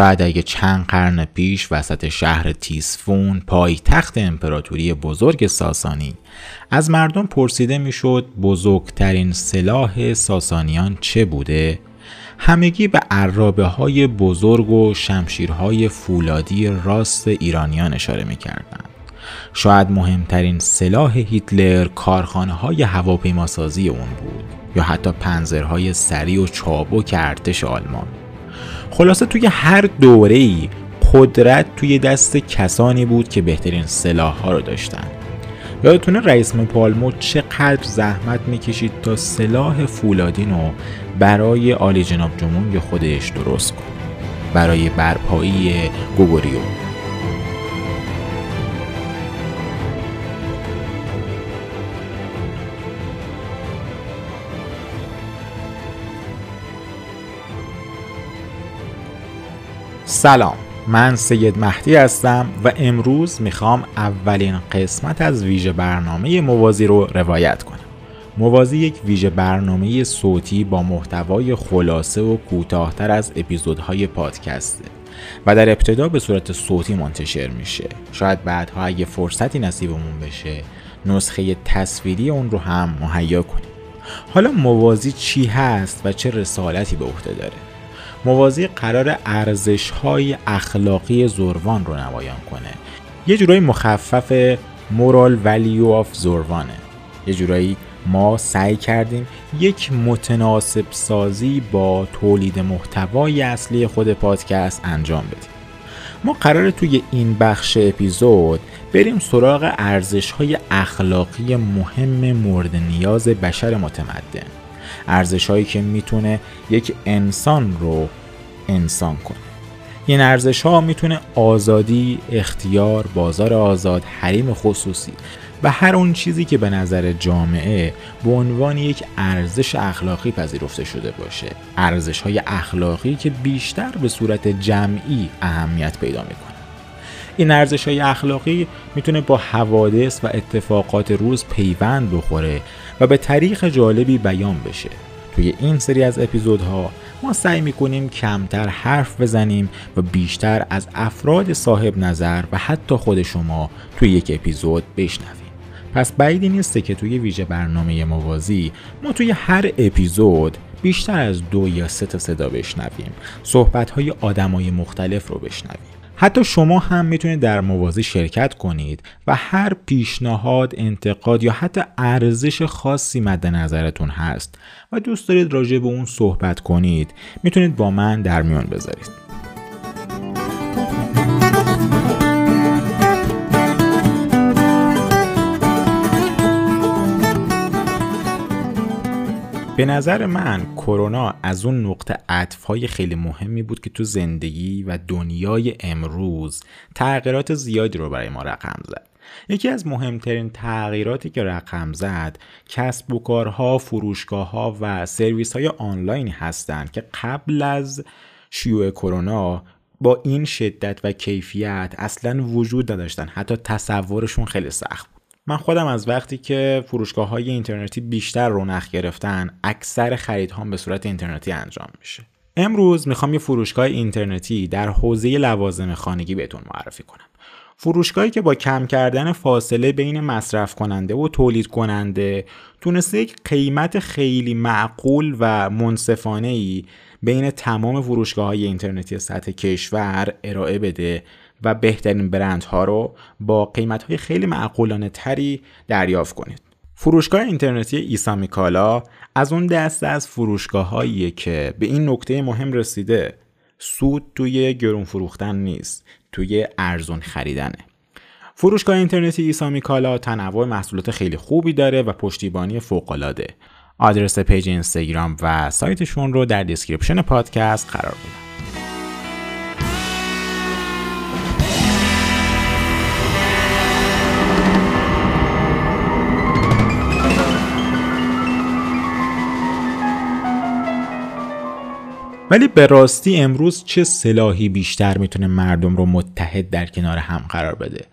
اگه چند قرن پیش وسط شهر تیسفون پایتخت امپراتوری بزرگ ساسانی از مردم پرسیده می‌شد بزرگترین سلاح ساسانیان چه بوده؟ همگی به عرابه های بزرگ و شمشیرهای فولادی راست ایرانیان اشاره می‌کردند. شاید مهمترین سلاح هیتلر کارخانه های هواپیماسازی اون بود یا حتی پنزرهای سریع و چابک ارتش آلمان. خلاصه توی هر دوره ای قدرت توی دست کسانی بود که بهترین سلاح ها رو داشتن. یادتونه رئیس پالمو چقدر زحمت می‌کشید تا سلاح فولادین رو برای آلی جناب جمهوری خودش درست کن برای برپایی گوگوریو. سلام من سید مهدی هستم و امروز می‌خوام اولین قسمت از ویژه برنامه موازی رو روایت کنم. موازی یک ویژه برنامه صوتی با محتوای خلاصه و کوتاهتر از اپیزودهای پادکسته و در ابتدا به صورت صوتی منتشر میشه. شاید بعدها اگه فرصتی نصیبمون بشه نسخه تصویری اون رو هم مهیا کنیم. حالا موازی چی هست و چه رسالتی به عهده داره؟ موازی قرار ارزش های اخلاقی زروان رو نمایان کنه. یه جورایی مخفف مورال ولیو آف زروانه یه جورایی ما سعی کردیم یک متناسب سازی با تولید محتوای اصلی خود پادکست انجام بدیم. ما قرار توی این بخش اپیزود بریم سراغ ارزش های اخلاقی مهم مورد نیاز بشر متمدن. ارزش هایی که می‌تونه یک انسان رو انسان کنه. این ارزش ها می‌تونه آزادی، اختیار، بازار آزاد، حریم خصوصی و هر اون چیزی که به نظر جامعه به عنوان یک ارزش اخلاقی پذیرفته شده باشه. ارزش های اخلاقی که بیشتر به صورت جمعی اهمیت پیدا می‌کنه. این ارزش های اخلاقی می‌تونه با حوادث و اتفاقات روز پیوند بخوره و به طریق جالبی بیان بشه. توی این سری از اپیزودها ما سعی می‌کنیم کمتر حرف بزنیم و بیشتر از افراد صاحب نظر و حتی خود شما توی یک اپیزود بشنویم. پس بعیدی نیسته که توی ویژه برنامه موازی ما توی هر اپیزود بیشتر از دو یا سه تا صدا بشنویم. صحبت های آدمای مختلف رو بشنویم. حتی شما هم می‌تونید در موازی شرکت کنید و هر پیشنهاد، انتقاد یا حتی ارزش خاصی مد نظرتون هست و دوست دارید راجع به اون صحبت کنید می‌تونید با من در میان بذارید. به نظر من کرونا از اون نقطه عطفهای خیلی مهمی بود که تو زندگی و دنیای امروز تغییرات زیادی رو برای ما رقم زد. یکی از مهمترین تغییراتی که رقم زد کسب و کارها، فروشگاه ها و سرویس های آنلاینی هستند که قبل از شیوع کرونا با این شدت و کیفیت اصلا وجود نداشتن. حتی تصورشون خیلی سخت من خودم از وقتی که فروشگاه های اینترنتی بیشتر رونق گرفتن اکثر خریدهام به صورت اینترنتی انجام میشه. امروز می‌خوام یه فروشگاه اینترنتی در حوزه لوازم خانگی بهتون معرفی کنم. فروشگاهی که با کم کردن فاصله بین مصرف کننده و تولید کننده تونسته یک قیمت خیلی معقول و منصفانه ای بین تمام فروشگاه های اینترنتی سطح کشور ارائه بده و بهترین برندها رو با قیمت های خیلی معقولانه تری دریافت کنید. فروشگاه اینترنتی ایسامیکالا از اون دسته از فروشگاه که به این نکته مهم رسیده. سود توی گرون فروختن نیست توی ارزون خریدنه. فروشگاه اینترنتی ایسامی کالا تنوع محصولات خیلی خوبی داره و پشتیبانی فوقالعاده. آدرس پیج اینستاگرام و سایتشون رو در دیسکریپشن پادکست قرار میدم ولی به راستی امروز چه سلاحی بیشتر می‌تونه مردم رو متحد در کنار هم قرار بده؟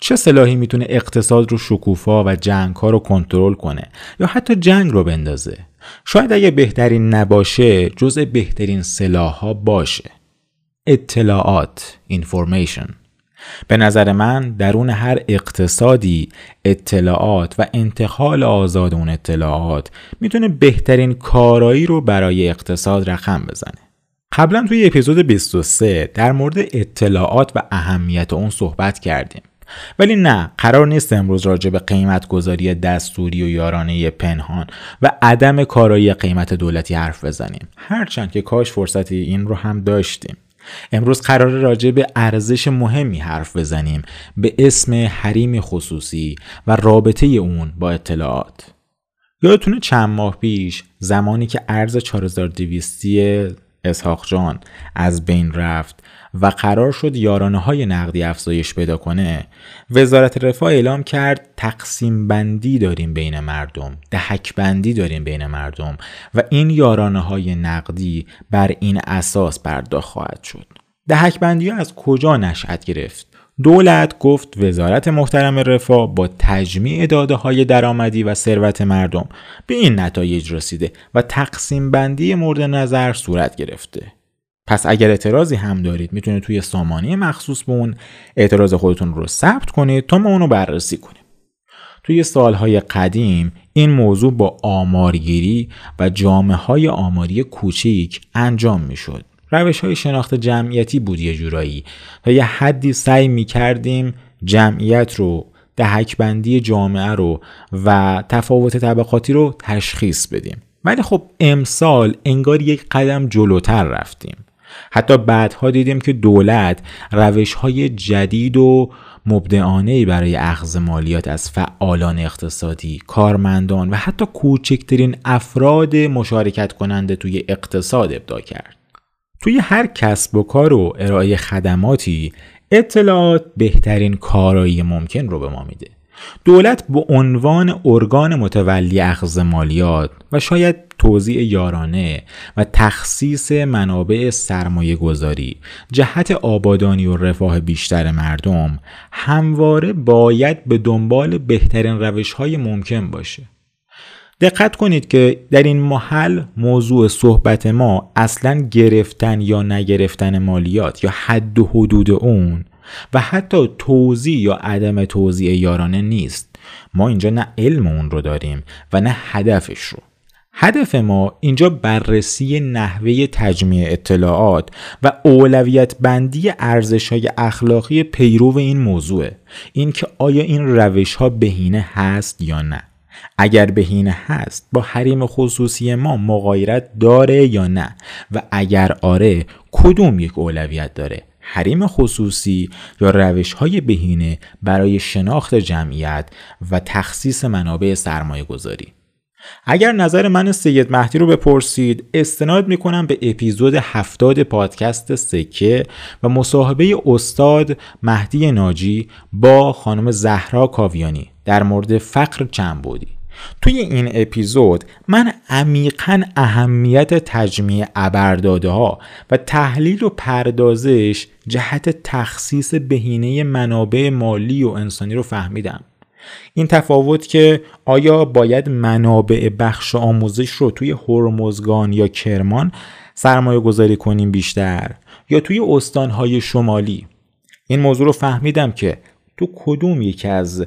چه سلاحی می‌تونه اقتصاد رو شکوفا و جنگ ها رو کنترل کنه؟ یا حتی جنگ رو بندازه؟ شاید اگه بهترین نباشه جزء بهترین سلاح ها باشه. اطلاعات information. به نظر من درون هر اقتصادی اطلاعات و انتقال آزاد اون اطلاعات می‌تونه بهترین کارایی رو برای اقتصاد رقم بزنه. قبلا توی اپیزود 23 در مورد اطلاعات و اهمیت اون صحبت کردیم. ولی نه قرار نیست امروز راجع به قیمت گذاری دستوری و یارانه پنهان و عدم کارایی قیمت دولتی حرف بزنیم. هرچند که کاش فرصتی این رو هم داشتیم. امروز قرار راجع به ارزش مهمی حرف بزنیم. به اسم حریم خصوصی و رابطه اون با اطلاعات. یادتونه چند ماه پیش زمانی که ارز 4200 اسحاق جان از بین رفت و قرار شد یارانه های نقدی افزایش پیدا کنه. وزارت رفاه اعلام کرد تقسیم بندی داریم بین مردم دهک بندی داریم بین مردم و این یارانه های نقدی بر این اساس پرداخت خواهد شد. دهک بندی ها از کجا نشأت گرفت؟ دولت گفت وزارت محترم رفاه با تجمیع داده های درآمدی و ثروت مردم به این نتایج رسیده و تقسیم بندی مورد نظر صورت گرفته. پس اگر اعتراضی هم دارید می‌تونید توی سامانه مخصوص به اون اعتراض خودتون رو ثبت کنید تا ما اونو بررسی کنیم. توی سالهای قدیم این موضوع با آمارگیری و جامعه های آماری کوچیک انجام می‌شد. روش های شناخت جمعیتی بود یه جورایی تا یه حدی سعی می کردیم جمعیت رو دهک بندی جامعه رو و تفاوت طبقاتی رو تشخیص بدیم. ولی خب امسال انگار یک قدم جلوتر رفتیم. حتی بعدها دیدیم که دولت روش های جدید و مبدعانه برای اخذ مالیات از فعالان اقتصادی، کارمندان و حتی کوچکترین افراد مشارکت کننده توی اقتصاد ابدا کرد. توی هر کسب و کار و ارائه خدماتی اطلاعات بهترین کارایی ممکن رو به ما میده. دولت به عنوان ارگان متولی اخذ مالیات و شاید توزیع یارانه و تخصیص منابع سرمایه گذاری جهت آبادانی و رفاه بیشتر مردم همواره باید به دنبال بهترین روش های ممکن باشه. دقت کنید که در این محل موضوع صحبت ما اصلا گرفتن یا نگرفتن مالیات یا حد و حدود اون و حتی توضیح یا عدم توضیح یارانه نیست. ما اینجا نه علم اون رو داریم و نه هدفش رو. هدف ما اینجا بررسی نحوه تجمیع اطلاعات و اولویت بندی ارزش های اخلاقی پیرو این موضوعه. اینکه آیا این روش ها بهینه هست یا نه. اگر بهینه هست با حریم خصوصی ما مغایرت داره یا نه؟ و اگر آره کدوم یک اولویت داره؟ حریم خصوصی یا روش های بهینه برای شناخت جمعیت و تخصیص منابع سرمایه گذاری اگر نظر من سید مهدی رو بپرسید استناد می‌کنم به اپیزود هفتاد پادکست سکه و مصاحبه استاد مهدی ناجی با خانم زهرا کاویانی در مورد فقر چند بودی. توی این اپیزود من عمیقا اهمیت تجمیع ابرداده ها و تحلیل و پردازش جهت تخصیص بهینه منابع مالی و انسانی رو فهمیدم. این تفاوت که آیا باید منابع بخش آموزش رو توی هرمزگان یا کرمان سرمایه گذاری کنیم بیشتر یا توی استانهای شمالی؟ این موضوع رو فهمیدم که تو کدوم یکی از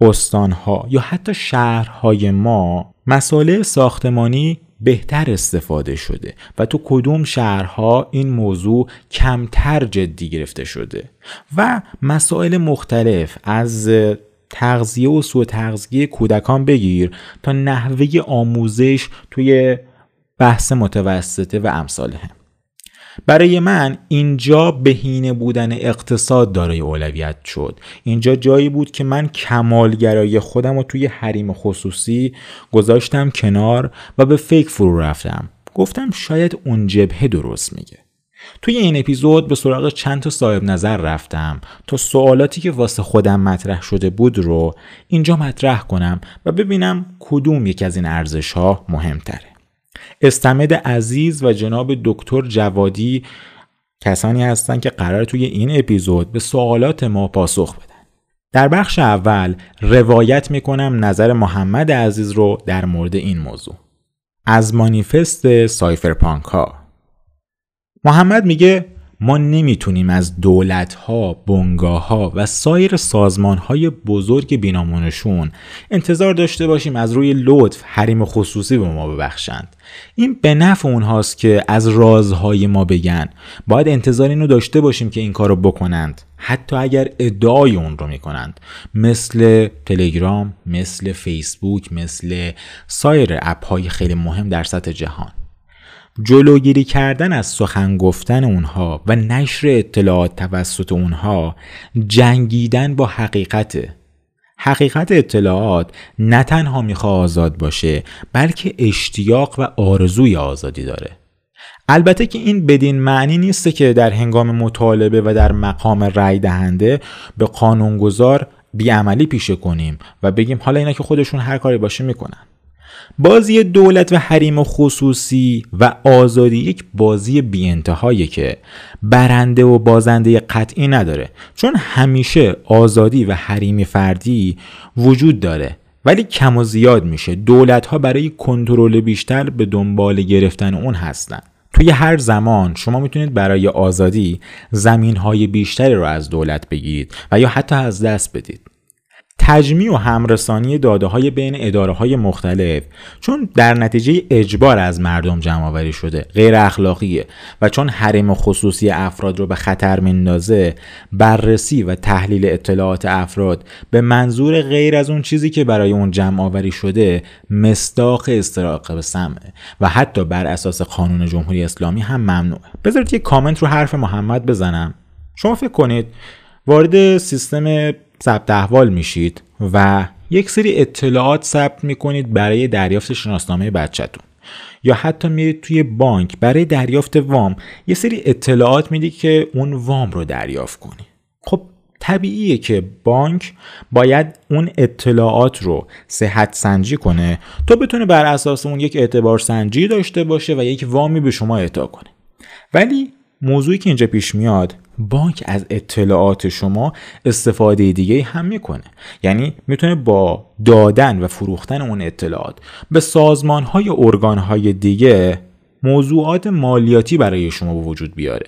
استانها یا حتی شهرهای ما مساله ساختمانی بهتر استفاده شده و تو کدوم شهرها این موضوع کمتر جدی گرفته شده و مسائل مختلف از تغذیه و سوء تغذیه کودکان بگیر تا نحوه آموزش توی بحث متوسطه و امثال هم. برای من اینجا بهینه بودن اقتصاد دارای اولویت شد. اینجا جایی بود که من کمالگرایی خودم رو توی حریم خصوصی گذاشتم کنار و به فکر فرو رفتم. گفتم شاید اون جبهه درست میگه. توی این اپیزود به سراغ چند تا صاحب نظر رفتم تا سوالاتی که واسه خودم مطرح شده بود رو اینجا مطرح کنم و ببینم کدوم یک از این ارزش ها مهمتره. استمد عزیز و جناب دکتر جوادی کسانی هستند که قرار توی این اپیزود به سوالات ما پاسخ بدن. در بخش اول روایت می‌کنم نظر محمد عزیز رو در مورد این موضوع. از مانیفست سایفرپانک ها محمد میگه ما نمی‌تونیم از دولت ها، ها و سایر سازمان های بزرگ بینامونشون انتظار داشته باشیم از روی لطف حریم خصوصی به ما ببخشند. این به نفع اونهاست که از رازهای ما بگن. باید انتظار اینو داشته باشیم که این کارو بکنند. حتی اگر ادعای اون رو می‌کنند مثل تلگرام مثل فیسبوک مثل سایر اپ های خیلی مهم در سطح جهان جلوگیری کردن از سخن گفتن اونها و نشر اطلاعات توسط اونها جنگیدن با حقیقته حقیقت اطلاعات نه تنها می‌خواد آزاد باشه بلکه اشتیاق و آرزوی آزادی داره. البته که این بدین معنی نیست که در هنگام مطالبه و در مقام رأی دهنده به قانونگذار بیعملی پیشه کنیم و بگیم حالا اینا که خودشون هر کاری باشه می‌کنن. بازی دولت و حریم و خصوصی و آزادی یک بازی بی که برنده و بازنده قطعی نداره. چون همیشه آزادی و حریم فردی وجود داره ولی کم و زیاد میشه. دولت ها برای کنترل بیشتر به دنبال گرفتن اون هستن. توی هر زمان شما می‌تونید برای آزادی زمین های بیشتری رو از دولت بگیرید و یا حتی از دست بدید. تجمیع و همرسانی داده های بین اداره های مختلف چون در نتیجه اجبار از مردم جمع آوری شده غیر اخلاقیه و چون حریم خصوصی افراد رو به خطر میندازه بررسی و تحلیل اطلاعات افراد به منظور غیر از اون چیزی که برای اون جمع آوری شده مستاق استراق سمعه و حتی بر اساس قانون جمهوری اسلامی هم ممنوعه. بذارید یک کامنت رو حرف محمد بزنم. شما فکر کنید وارد سیستم ثبت احوال میشید و یک سری اطلاعات ثبت می‌کنید برای دریافت شناسنامه بچهتون. یا حتی میرید توی بانک برای دریافت وام یه سری اطلاعات می‌دید که اون وام رو دریافت کنی. خب طبیعیه که بانک باید اون اطلاعات رو صحت سنجی کنه تا بتونه بر اساس اون یک اعتبار سنجی داشته باشه و یک وامی به شما اعطا کنه. ولی موضوعی که اینجا پیش میاد بانک از اطلاعات شما استفاده دیگه هم می‌کنه. یعنی می‌تونه با دادن و فروختن اون اطلاعات به سازمان های ارگان های دیگه موضوعات مالیاتی برای شما به وجود بیاره.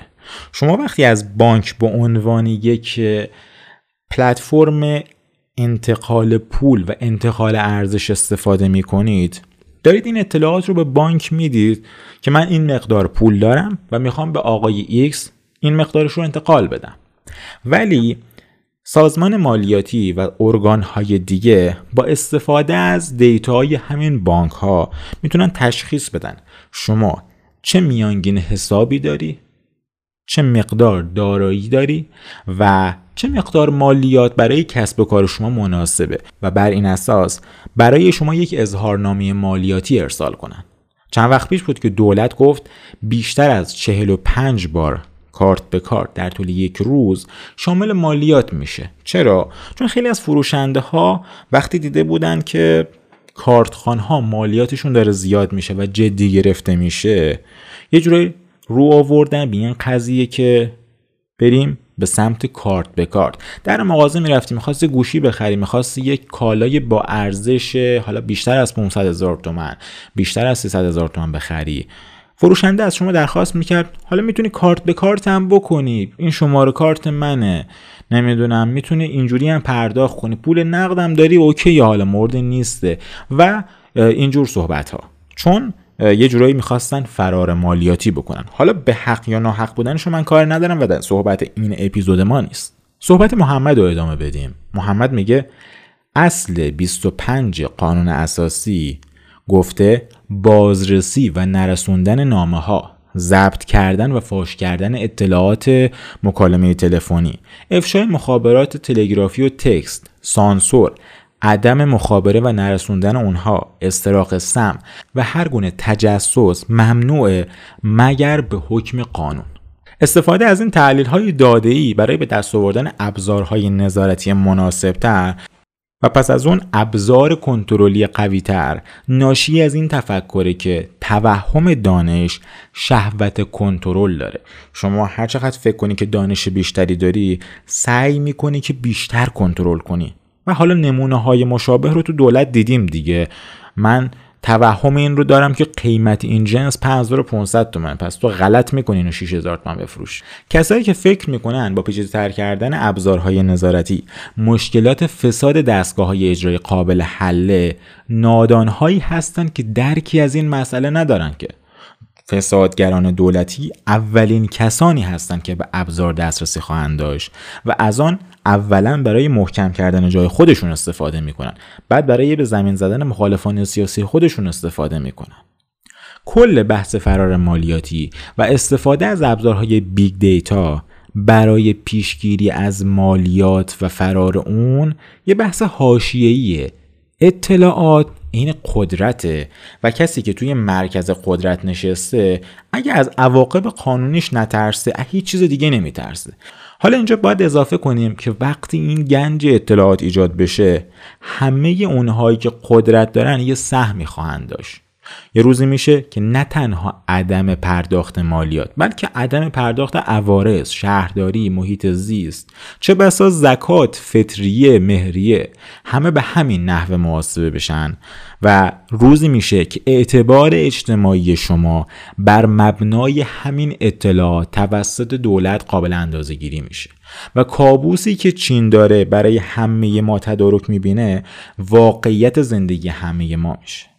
شما وقتی از بانک به عنوان یک پلتفرم انتقال پول و انتقال ارزش استفاده می کنید دارید این اطلاعات رو به بانک می‌دید که من این مقدار پول دارم و می‌خوام به آقای X این مقدارش رو انتقال بدم. ولی سازمان مالیاتی و ارگان های دیگه با استفاده از دیتاهای همین بانک ها می‌تونن تشخیص بدن. شما چه میانگین حسابی داری؟ چه مقدار دارایی داری و چه مقدار مالیات برای کسب و کار شما مناسبه و بر این اساس برای شما یک اظهارنامه مالیاتی ارسال کنن. چند وقت پیش بود که دولت گفت بیشتر از 45 بار کارت به کارت در طول یک روز شامل مالیات میشه. چرا؟ چون خیلی از فروشنده ها وقتی دیده بودن که کارتخان ها مالیاتشون داره زیاد میشه و جدی گرفته میشه یه جوری رو آوردن به این قضیه که بریم به سمت کارت به کارت. در مغازه می‌رفتی می‌خواستی گوشی بخری می‌خواستی یک کالای با ارزش حالا بیشتر از 500 هزار تومن بیشتر از 300 هزار تومن بخری. فروشنده از شما درخواست می‌کرد حالا می‌تونی کارت به کارت هم بکنی. این شماره کارت منه. نمی‌دونم می‌تونی اینجوری هم پرداخت کنی. پول نقدم داری اوکی حالا مورد نیسته. و اینجور صحبت ها چون یه جورایی می‌خواستن فرار مالیاتی بکنن. حالا به حق یا ناحق بودنشو من کار ندارم و در صحبت این اپیزود ما نیست. صحبت محمد رو ادامه بدیم. محمد میگه اصل 25 قانون اساسی گفته بازرسی و نرسوندن نامه ها ضبط کردن و فاش کردن اطلاعات مکالمه تلفنی افشای مخابرات تلگرافی و تکست سانسور عدم مخابره و نرسوندن اونها استراق سم و هر گونه تجسس ممنوع مگر به حکم قانون. استفاده از این تحلیل های داده ای برای به دست آوردن ابزارهای نظارتی مناسب تر و پس از اون ابزار کنترلی قوی تر ناشی از این تفکره که توهم دانش شهوت کنترل داره. شما هر چقدر فکر کنی که دانش بیشتری داری سعی می‌کنی که بیشتر کنترل کنی. و حالا نمونه های مشابه رو تو دولت دیدیم دیگه. من توهم این رو دارم که قیمت این جنس 5500 تومن. پس تو غلط می‌کنین و 6000 تومن بفروش. کسایی که فکر می‌کنن با پیچیده تر کردن ابزارهای نظارتی مشکلات فساد دستگاه های اجرایی قابل حله نادانهایی هستند که درکی از این مسئله ندارن که. فسادگران دولتی اولین کسانی هستند که به ابزار دسترسی خواهند داشت و از آن اولا برای محکم کردن جای خودشون استفاده می‌کنن. بعد برای به زمین زدن مخالفان سیاسی خودشون استفاده می‌کنن. کل بحث فرار مالیاتی و استفاده از ابزارهای big data برای پیشگیری از مالیات و فرار اون یه بحث حاشیه‌ایه. اطلاعات این قدرته و کسی که توی مرکز قدرت نشسته اگه از عواقب قانونیش نترسه هیچ چیز دیگه نمیترسه. حالا اینجا باید اضافه کنیم که وقتی این گنج اطلاعات ایجاد بشه همه اونهایی که قدرت دارن یه سهمی خواهند داشت. یه روزی میشه که نه تنها عدم پرداخت مالیات بلکه عدم پرداخت عوارض شهرداری محیط زیست چه بسا زکات فطریه مهریه همه به همین نحوه محاسبه بشن. و روزی میشه که اعتبار اجتماعی شما بر مبنای همین اطلاعات توسط دولت قابل اندازه گیری میشه. و کابوسی که چین داره برای همه ما تدارک می‌بینه واقعیت زندگی همه ما میشه.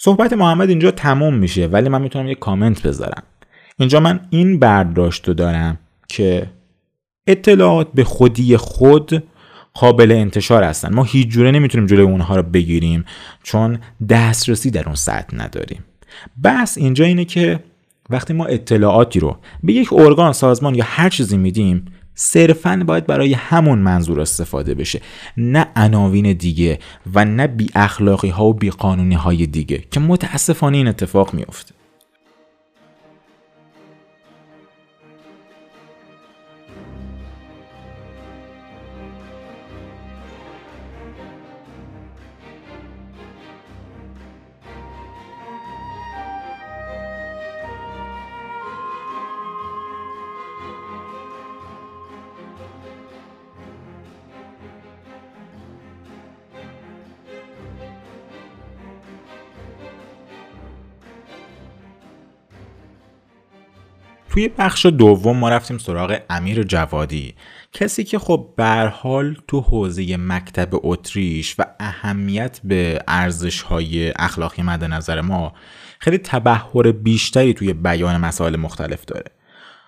صحبت محمد اینجا تموم میشه ولی من می‌تونم یه کامنت بذارم. اینجا من این برداشت رو دارم که اطلاعات به خودی خود قابل انتشار هستن. ما هیچ جوره نمی‌تونیم جلوی اونها رو بگیریم چون دسترسی در اون سطح نداریم. بس اینجا اینه که وقتی ما اطلاعاتی رو به یک ارگان سازمان یا هر چیزی میدیم صرفا باید برای همون منظور استفاده بشه. نه عناوین دیگه و نه بی اخلاقی ها و بی قانونی های دیگه که متاسفانه این اتفاق میافته. بخش دوم ما رفتیم سراغ امیر جوادی. کسی که خب حال تو حوزه مکتب اتریش و اهمیت به ارزش های اخلاقی مد نظر ما خیلی تبهر بیشتری توی بیان مسائل مختلف داره.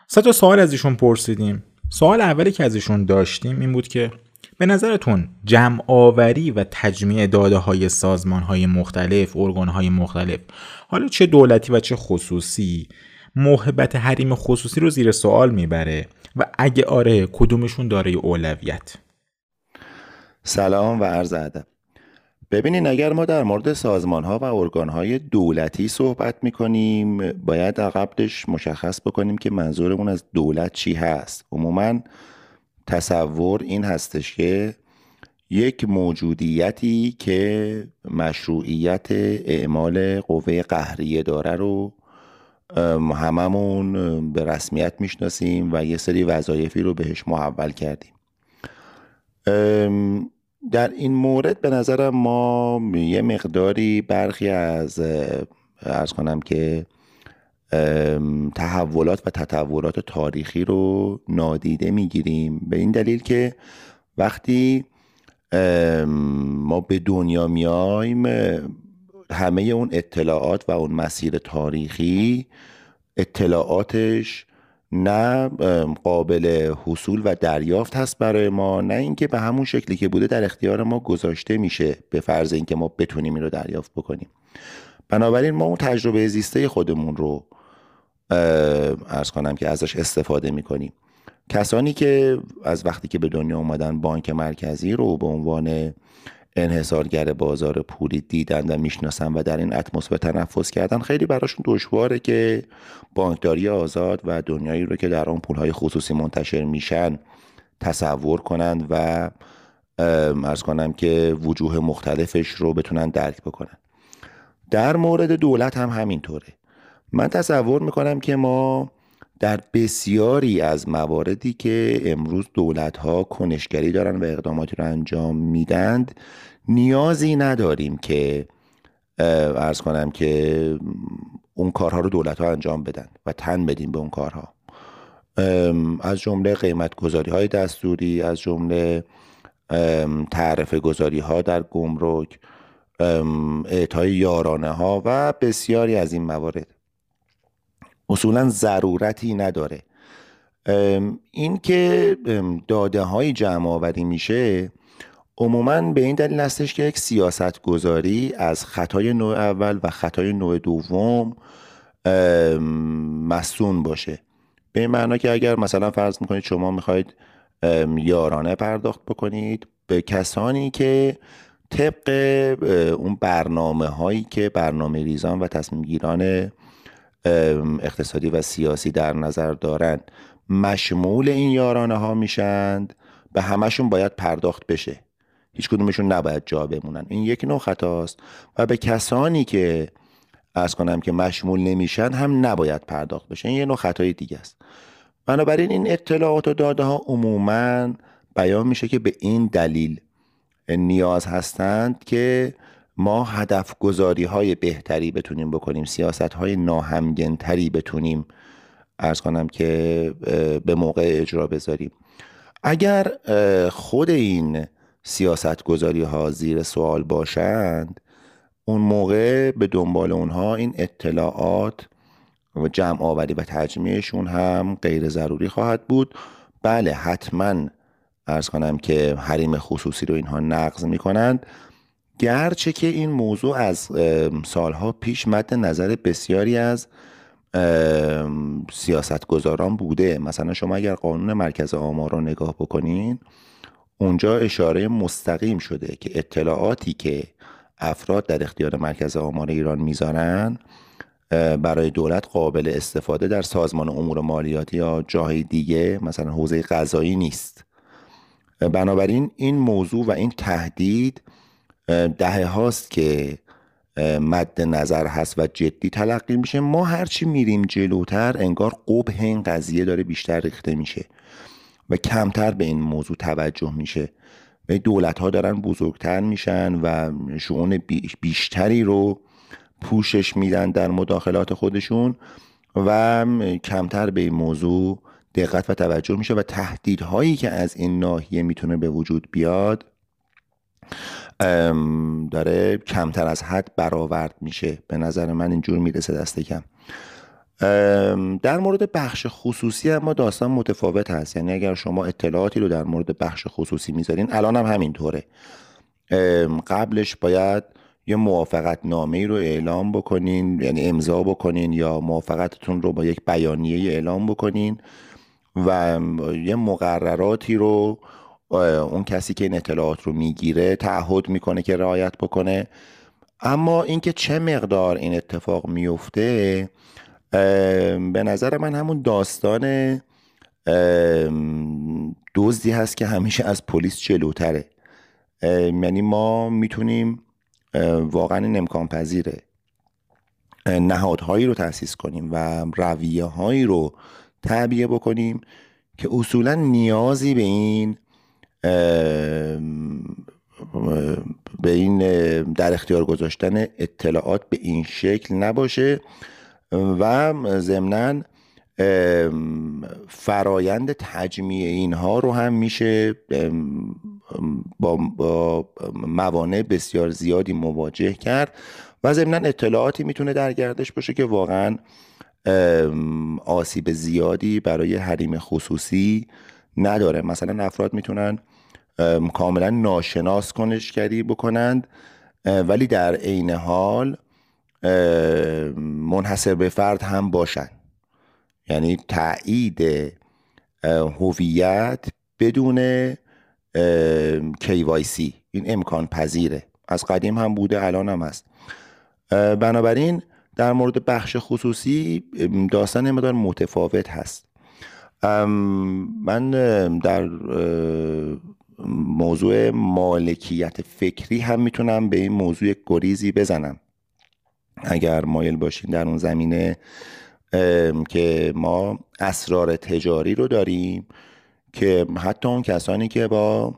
سه تا سوال از ایشون پرسیدیم. سوال اولی که از ایشون داشتیم این بود که به نظرتون جمع آوری و تجمیع داده های سازمان های مختلف ارگان های مختلف حالا چه دولتی و چه خصوصی محبت حریم خصوصی رو زیر سوال می‌بره و اگه آره کدومشون داره اولویت؟ سلام و عرض ادب. ببینین اگر ما در مورد سازمان ها و ارگان های دولتی صحبت می‌کنیم باید قبلش مشخص بکنیم که منظورمون از دولت چی هست. عموما تصور این هستش که یک موجودیتی که مشروعیت اعمال قوه قهریه داره رو هممون به رسمیت می‌شناسیم و یه سری وظایفی رو بهش محول کردیم. در این مورد به نظرم ما یه مقداری برخی از ارز کنم که تحولات و تطورات تاریخی رو نادیده می‌گیریم. به این دلیل که وقتی ما به دنیا میایم همه اون اطلاعات و اون مسیر تاریخی اطلاعاتش نه قابل حصول و دریافت هست برای ما نه اینکه به همون شکلی که بوده در اختیار ما گذاشته میشه به فرض اینکه ما بتونیم این رو دریافت بکنیم. بنابراین ما اون تجربه زیسته خودمون رو ارز کنم که ازش استفاده می‌کنیم. کسانی که از وقتی که به دنیا اومدن بانک مرکزی رو به عنوان انحصارگر بازار پولی دیدن و می‌شناسن و در این اتمسفر تنفس کردن خیلی براشون دشواره که بانکداری آزاد و دنیایی رو که در آن پولهای خصوصی منتشر میشن تصور کنند و ارز کنم که وجوه مختلفش رو بتونن درک بکنن. در مورد دولت هم همینطوره. من تصور می‌کنم که ما در بسیاری از مواردی که امروز دولت ها کنشگری دارن و اقداماتی رو انجام میدند نیازی نداریم که ارز کنم که اون کارها رو دولت ها انجام بدن و تن بدیم به اون کارها. از جمله قیمت گذاری های دستوری از جمله تعرفه گذاری ها در گمرک اعطای یارانه ها و بسیاری از این موارد. اصولا ضرورتی نداره. این که داده های جمع آوری میشه عموما به این دلیل هستش که یک سیاست گذاری از خطای نوع اول و خطای نوع دوم مسون باشه. به این معنا که اگر مثلا فرض می‌کنید شما می‌خواید یارانه پرداخت بکنید به کسانی که طبق اون برنامه هایی که برنامه ریزان و تصمیم گیران اقتصادی و سیاسی در نظر دارند مشمول این یارانه ها میشند. به همشون باید پرداخت بشه. هیچ کدومشون نباید جا بمونن. این یک نوع خطاست. و به کسانی که از کنم که مشمول نمیشن هم نباید پرداخت بشه. این یه نوع خطای دیگه است. بنابراین این اطلاعات و داده ها عموما بیان میشه که به این دلیل نیاز هستند که ما هدف گذاری های بهتری بتونیم بکنیم سیاست های ناهمگنتری بتونیم ارز کنم که به موقع اجرا بذاریم. اگر خود این سیاست گذاری ها زیر سوال باشند اون موقع به دنبال اونها این اطلاعات و جمع آوری و تجمیعشون هم غیر ضروری خواهد بود. بله حتما ارز کنم که حریم خصوصی رو اینها نقض می کنند گرچه که این موضوع از سالها پیش مد نظر بسیاری از سیاست گذاران بوده. مثلا شما اگر قانون مرکز آمار رو نگاه بکنین اونجا اشاره مستقیم شده که اطلاعاتی که افراد در اختیار مرکز آمار ایران می‌ذارن برای دولت قابل استفاده در سازمان امور مالیاتی یا جاهای دیگه مثلا حوزه قضایی نیست. بنابراین این موضوع و این تهدید دهه هاست که مد نظر هست و جدی تلقی میشه. ما هرچی میریم جلوتر انگار قبه این قضیه داره بیشتر ریخته میشه و کمتر به این موضوع توجه میشه. و دولت ها دارن بزرگتر میشن و شعون بیشتری رو پوشش میدن در مداخلات خودشون و کمتر به این موضوع دقت و توجه میشه و تهدیدهایی که از این ناحیه می‌تونه به وجود بیاد داره کمتر از حد برآورد میشه. به نظر من اینجور می‌رسه دست کم. در مورد بخش خصوصی اما داستان متفاوت هست. یعنی اگر شما اطلاعاتی رو در مورد بخش خصوصی می‌ذارین الان هم همینطوره. قبلش باید یه موافقت نامه رو اعلام بکنین یعنی امضا بکنین یا موافقتتون رو با یک بیانیه اعلام بکنین و یه مقرراتی رو اون کسی که این اطلاعات رو می‌گیره تعهد می‌کنه که رعایت بکنه. اما اینکه چه مقدار این اتفاق میفته به نظر من همون داستان دزدی هست که همیشه از پلیس جلوتره. یعنی ما می‌تونیم واقعا این امکان پذیره نهادهایی رو تأسیس کنیم و رویه هایی رو تعبیه بکنیم که اصولا نیازی به این به این در اختیار گذاشتن اطلاعات به این شکل نباشه و ضمنا فرایند تجمیع اینها رو هم میشه با, با موانع بسیار زیادی مواجه کرد و ضمنا اطلاعاتی می‌تونه در گردش باشه که واقعا آسیب زیادی برای حریم خصوصی نداره. مثلا افراد می‌تونن کاملا ناشناس کنشگری بکنند. ولی در عین حال منحصر به فرد هم باشن. یعنی تایید هویت بدون KYC این امکان پذیره. از قدیم هم بوده الان هم هست. بنابراین در مورد بخش خصوصی داستان مدار متفاوت هست. من در موضوع مالکیت فکری هم می‌تونم به این موضوع گریزی بزنم. اگر مایل باشین در اون زمینه که ما اسرار تجاری رو داریم که حتی اون کسانی که با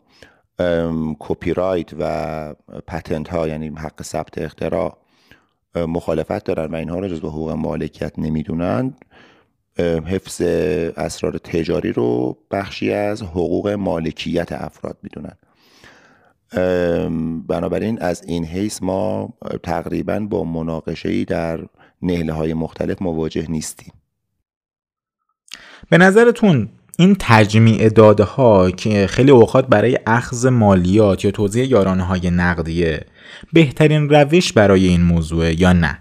کپی رایت و پتنت ها یعنی حق ثبت اختراع مخالفت دارن و اینها رو جزو حقوق مالکیت نمی‌دونن حفظ اسرار تجاری رو بخشی از حقوق مالکیت افراد می‌دونن. بنابراین از این حیث ما تقریبا با مناقشه در نهله های مختلف مواجه نیستیم. به نظرتون این تجمیع داده ها که خیلی اوقات برای اخذ مالیات یا توضیح یارانه های نقدیه بهترین روش برای این موضوع یا نه؟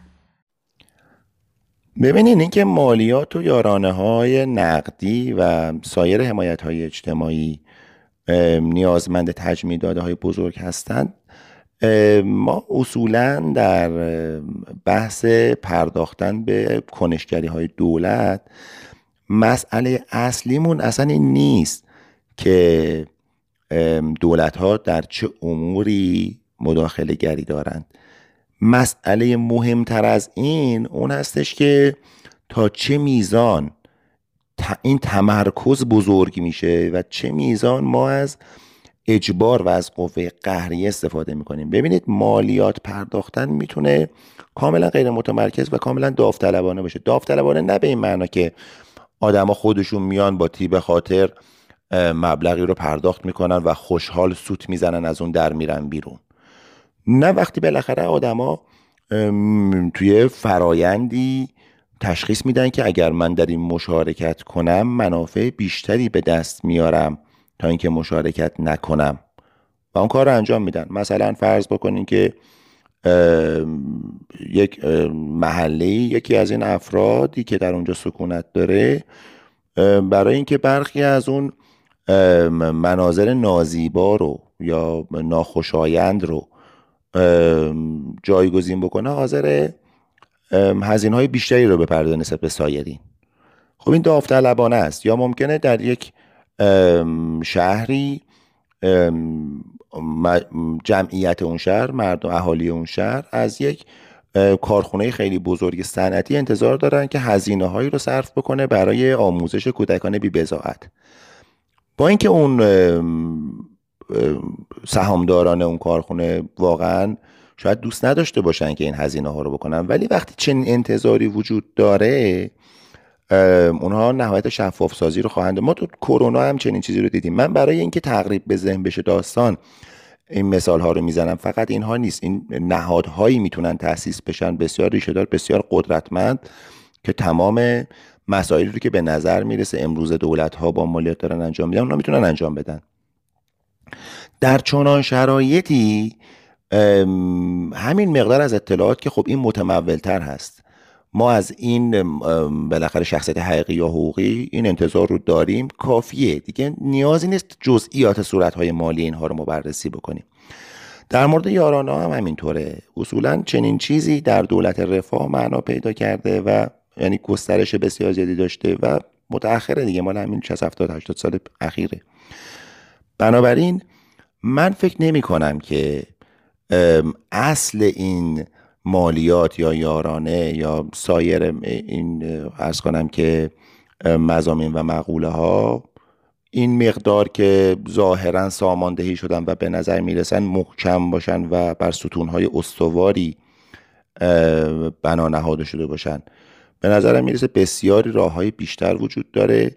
ببینید اینکه مالیات و یارانه های نقدی و سایر حمایت های اجتماعی نیازمند تجمیع داده های بزرگ هستند ما اصولا در بحث پرداختن به کنشگری های دولت مسئله اصلیمون اصلا این نیست که دولت ها در چه اموری مداخله گری دارند. مسئله مهمتر از این اون هستش که تا چه میزان این تمرکز بزرگ میشه و چه میزان ما از اجبار و از قوه قهری استفاده می‌کنیم. ببینید مالیات پرداختن می‌تونه کاملا غیر متمرکز و کاملا داوطلبانه باشه. داوطلبانه نه به این معنا که آدما خودشون میان با تیب خاطر مبلغی رو پرداخت می‌کنن و خوشحال سوت می‌زنن از اون در میرن بیرون. نه وقتی بالاخره آدما توی فرایندی تشخیص میدن که اگر من در این مشارکت کنم منافع بیشتری به دست میارم تا اینکه مشارکت نکنم. و اون کار رو انجام میدن. مثلا فرض بکنین که یک محله یکی از این افرادی که در اونجا سکونت داره برای اینکه برخی از اون مناظر نازیبا رو یا ناخوشایند رو جایگزین بکنه حاضر هزینه های بیشتری رو بپرده نسبت به سایرین. خب این داوطلبانه است. یا ممکنه در یک شهری جمعیت اون شهر مردم اهالی اون شهر از یک کارخونه خیلی بزرگ صنعتی انتظار دارن که هزینه هایی رو صرف بکنه برای آموزش کودکان بی بزاعت با اینکه اون سهامداران اون کارخونه واقعا شاید دوست نداشته باشن که این هزینه ها رو بکنن. ولی وقتی چنین انتظاری وجود داره اونها نهایت شفاف سازی رو خواهند ما تو کرونا هم چنین چیزی رو دیدیم. من برای اینکه تقریب به ذهن بشه داستان این مثال ها رو می‌زنم فقط اینها نیست. این نهادهایی می‌تونن تاسیس بشن. بسیار ریشهدار بسیار قدرتمند که تمام مسائلی رو که به نظر می‌رسه امروز دولت ها با مالیات دارن انجام میدن اونا می‌تونن انجام بدن. در چنان شرایطی همین مقدار از اطلاعات که خب این متمولتر هست. ما از این بالاخره شخصیت حقیقی یا حقوقی این انتظار رو داریم. کافیه. دیگه نیازی نیست جزئیات صورتهای مالی اینها رو مبررسی بکنیم. در مورد یارانه هم همینطوره. اصولا چنین چیزی در دولت رفاه معنا پیدا کرده و یعنی گسترش بسیار زیادی داشته و متأخره دیگه. مال همین 60 70 80 سال اخیره. بنابراین من فکر نمی کنم که اصل این مالیات یا یارانه یا سایر این ارز کنم که مزامین و مقوله ها این مقدار که ظاهرا ساماندهی شدن و به نظر می‌رسن محکم باشن و بر ستونهای استواری بنا نهاده شده باشن. به نظرم می‌رسه بسیاری راه های بیشتر وجود داره.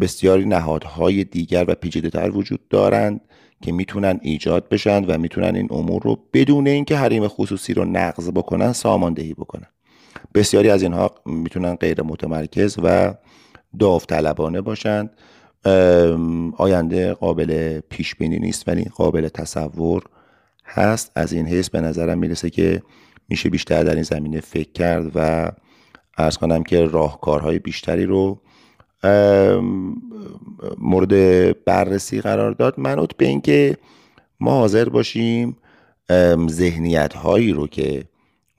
بسیاری نهادهای دیگر و پیچیده تر وجود دارند که می‌تونن ایجاد بشن و می‌تونن این امور رو بدون اینکه حریم خصوصی رو نقض بکنن ساماندهی بکنن. بسیاری از اینها می‌تونن غیر متمرکز و داوطلبانه باشند آینده قابل پیش بینی نیست ولی قابل تصور هست. از این حیث به نظرم می‌رسه که میشه بیشتر در این زمینه فکر کرد و ارز کنم که راهکارهای بیشتری رو مورد بررسی قرار داد منوط به اینکه ما حاضر باشیم ذهنیت هایی رو که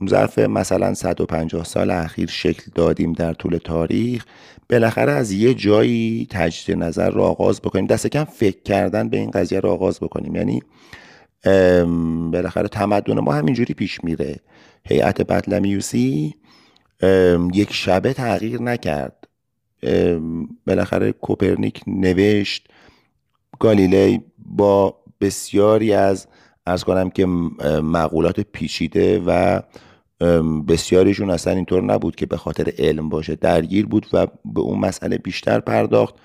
ظرف مثلا 150 سال اخیر شکل دادیم در طول تاریخ بالاخره از یه جایی تجدید نظر رو آغاز بکنیم. دست کم فکر کردن به این قضیه رو آغاز بکنیم. یعنی بالاخره تمدن ما همینجوری پیش میره. هیئت بطلمیوسی یک شبه تغییر نکرد. بالاخره کوپرنیک نوشت گالیلی با بسیاری از ارز کنم که مقولات پیچیده و بسیاریشون اصلا اینطور نبود که به خاطر علم باشه درگیر بود و به اون مسئله بیشتر پرداخت.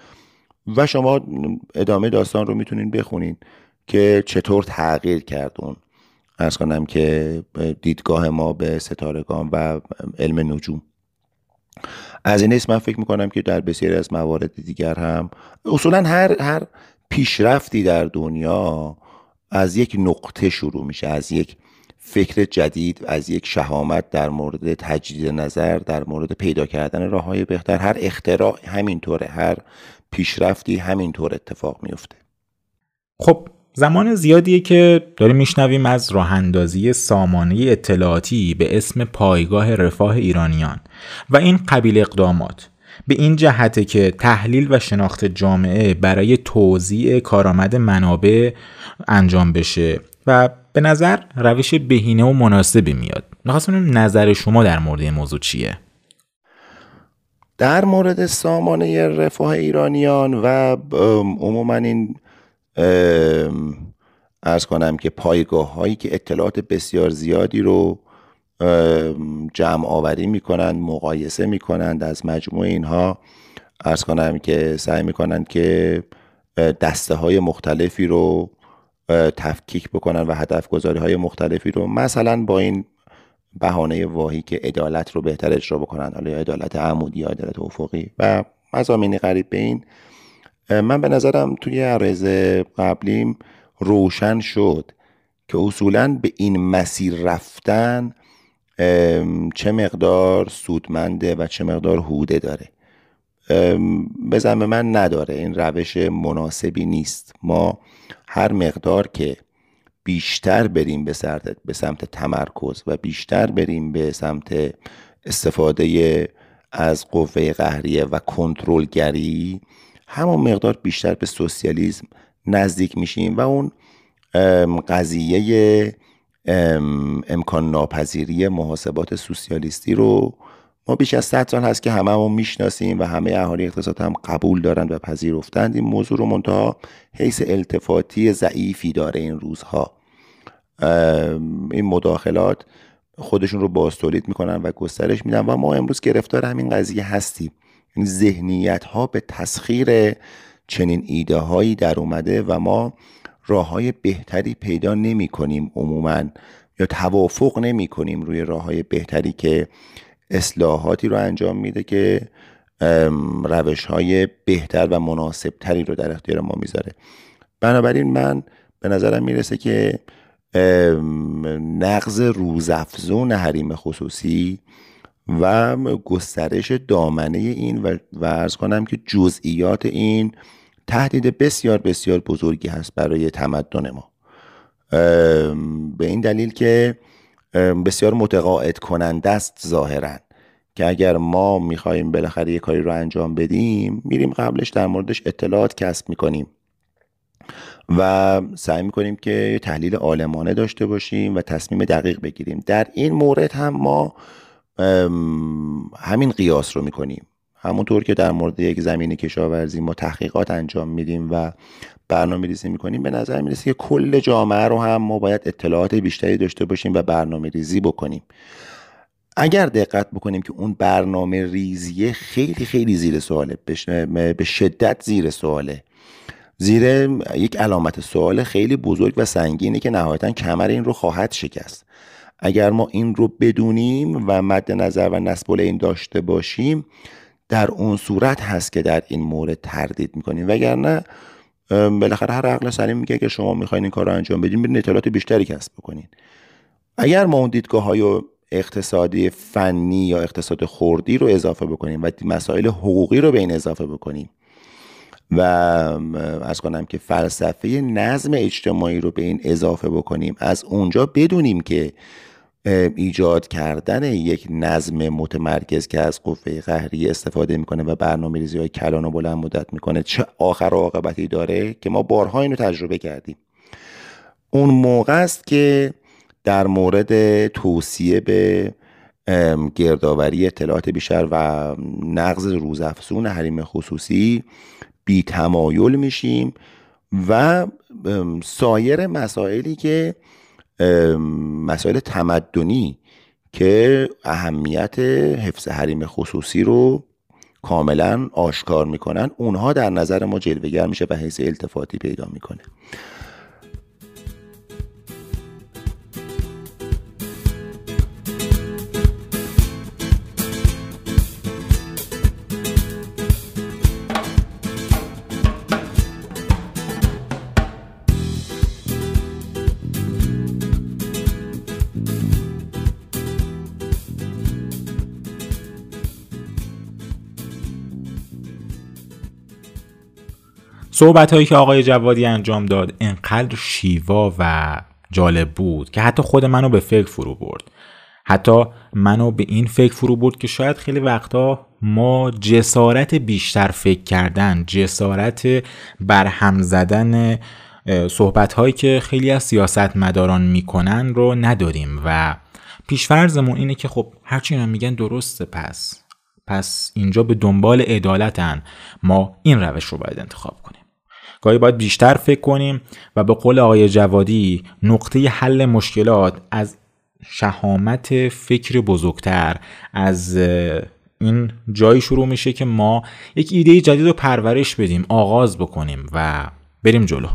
و شما ادامه داستان رو می‌تونین بخونین که چطور تغییر کرد اون. ارز کنم که دیدگاه ما به ستارگان و علم نجوم. از این من فکر می‌کنم که در بسیاری از موارد دیگر هم اصولا هر هر پیشرفتی در دنیا از یک نقطه شروع میشه از یک فکر جدید از یک شهامت در مورد تجدید نظر در مورد پیدا کردن راه های بهتر. هر اختراع همینطوره هر پیشرفتی همینطور اتفاق میفته خب زمان زیادیه که داریم میشنویم از راه اندازی سامانه اطلاعاتی به اسم پایگاه رفاه ایرانیان و این قبیل اقدامات. به این جهته که تحلیل و شناخت جامعه برای توزیع کارآمد منابع انجام بشه و به نظر روش بهینه و مناسبی میاد. می‌خواستم نظر شما در مورد این موضوع چیه؟ در مورد سامانه رفاه ایرانیان و عموما این ارز کنم که پایگاه هایی که اطلاعات بسیار زیادی رو جمع آوری می‌کنند مقایسه می‌کنند از مجموع اینها ارز کنم که سعی می‌کنند که دسته های مختلفی رو تفکیک بکنن و هدف گذاری های مختلفی رو مثلا با این بهانه واهی که عدالت رو بهتر اجرا بکنن حالا یا عدالت عمودی یا عدالت افقی و مزامینی قریب به این من به نظرم توی عرض قبلیم روشن شد که اصولا به این مسیر رفتن چه مقدار سودمنده و چه مقدار هوده داره. به من نداره. این روش مناسبی نیست. ما هر مقدار که بیشتر بریم به سمت, به سمت تمرکز و بیشتر بریم به سمت استفاده از قوه قهریه و کنترلگری همون مقدار بیشتر به سوسیالیسم نزدیک میشیم و اون قضیه امکان ناپذیری محاسبات سوسیالیستی رو ما بیش از 100 سال هست که همه همون می‌شناسیم و همه اهالی اقتصاد هم قبول دارند و پذیرفتند. این موضوع رو منتها حیث التفاتی ضعیفی داره این روزها. این مداخلات خودشون رو باز تولید می‌کنن و گسترش میدن و ما امروز گرفتار همین قضیه هستیم. یعنی ذهنیت ها به تسخیر چنین ایده هایی در اومده و ما راه های بهتری پیدا نمی کنیم عموما یا توافق نمی کنیم روی راه های بهتری که اصلاحاتی رو انجام میده که روش های بهتر و مناسب تری رو در اختیار ما می‌ذاره. بنابراین من به نظرم می‌رسه که نقض روزافزون حریم خصوصی و گسترش دامنه این و, و ارز کنم که جزئیات این تهدید بسیار بسیار بزرگی هست برای تمدن ما. به این دلیل که بسیار متقاعد کننده است ظاهرا که اگر ما می‌خواهیم بالاخره یه کاری رو انجام بدیم میریم قبلش در موردش اطلاعات کسب می‌کنیم و سعی می‌کنیم که تحلیل عالمانه داشته باشیم و تصمیم دقیق بگیریم. در این مورد هم ما همین قیاس رو می‌کنیم. همونطور که در مورد یک زمین کشاورزی ما تحقیقات انجام میدیم و برنامه ریزی می‌کنیم به نظر می‌رسه که کل جامعه رو هم ما باید اطلاعات بیشتری داشته باشیم و برنامه ریزی بکنیم. اگر دقت بکنیم که اون برنامه ریزی خیلی خیلی زیر سواله به شدت زیر سواله. زیر یک علامت سوال خیلی بزرگ و سنگینه که نهایتا کمر این رو خواهد شکست. اگر ما این رو بدونیم و مد نظر و نسب این داشته باشیم در اون صورت هست که در این مورد تردید می‌کنیم. وگرنه بالاخره هر عقل سلیم میگه که شما می‌خواین این کار رو انجام بدین برین اطلاعات بیشتری کسب بکنین. اگر ما اون دیدگاه های اقتصادی فنی یا اقتصاد خوردی رو اضافه بکنیم و مسائل حقوقی رو به این اضافه بکنیم و از کنم که فلسفه نظم اجتماعی رو به این اضافه بکنیم. از اونجا بدونیم که ایجاد کردن یک نظم متمرکز که از قوه قهری استفاده می‌کنه و برنامه ریزی های کلان و بلند مدت می‌کنه چه آخر و عاقبتی داره که ما بارها اینو تجربه کردیم. اون موقع است که در مورد توصیه به گردآوری اطلاعات بیشتر و نقض روزافزون حریم خصوصی بی تمایل میشیم و سایر مسائلی که مسائل تمدنی که اهمیت حفظ حریم خصوصی رو کاملا آشکار می‌کنن اونها در نظر ما جلوگر میشه و حیث التفاتی پیدا می‌کنه. صحبت هایی که آقای جوادی انجام داد انقدر شیوا و جالب بود که حتی خود منو به فکر فرو برد. حتی منو به این فکر فرو برد که شاید خیلی وقتا ما جسارت بیشتر فکر کردن جسارت برهم زدن صحبت هایی که خیلی از سیاست مداران می‌کنن رو نداریم و پیشفرزمون اینه که خب هرچی هم میگن درسته پس پس اینجا به دنبال عدالتن. ما این روش رو باید انتخاب کنیم. گاهی باید بیشتر فکر کنیم و به قول آقای جوادی نقطه حل مشکلات از شهامت فکر بزرگتر از این جایی شروع میشه که ما یک ایده جدید رو پرورش بدیم آغاز بکنیم و بریم جلو.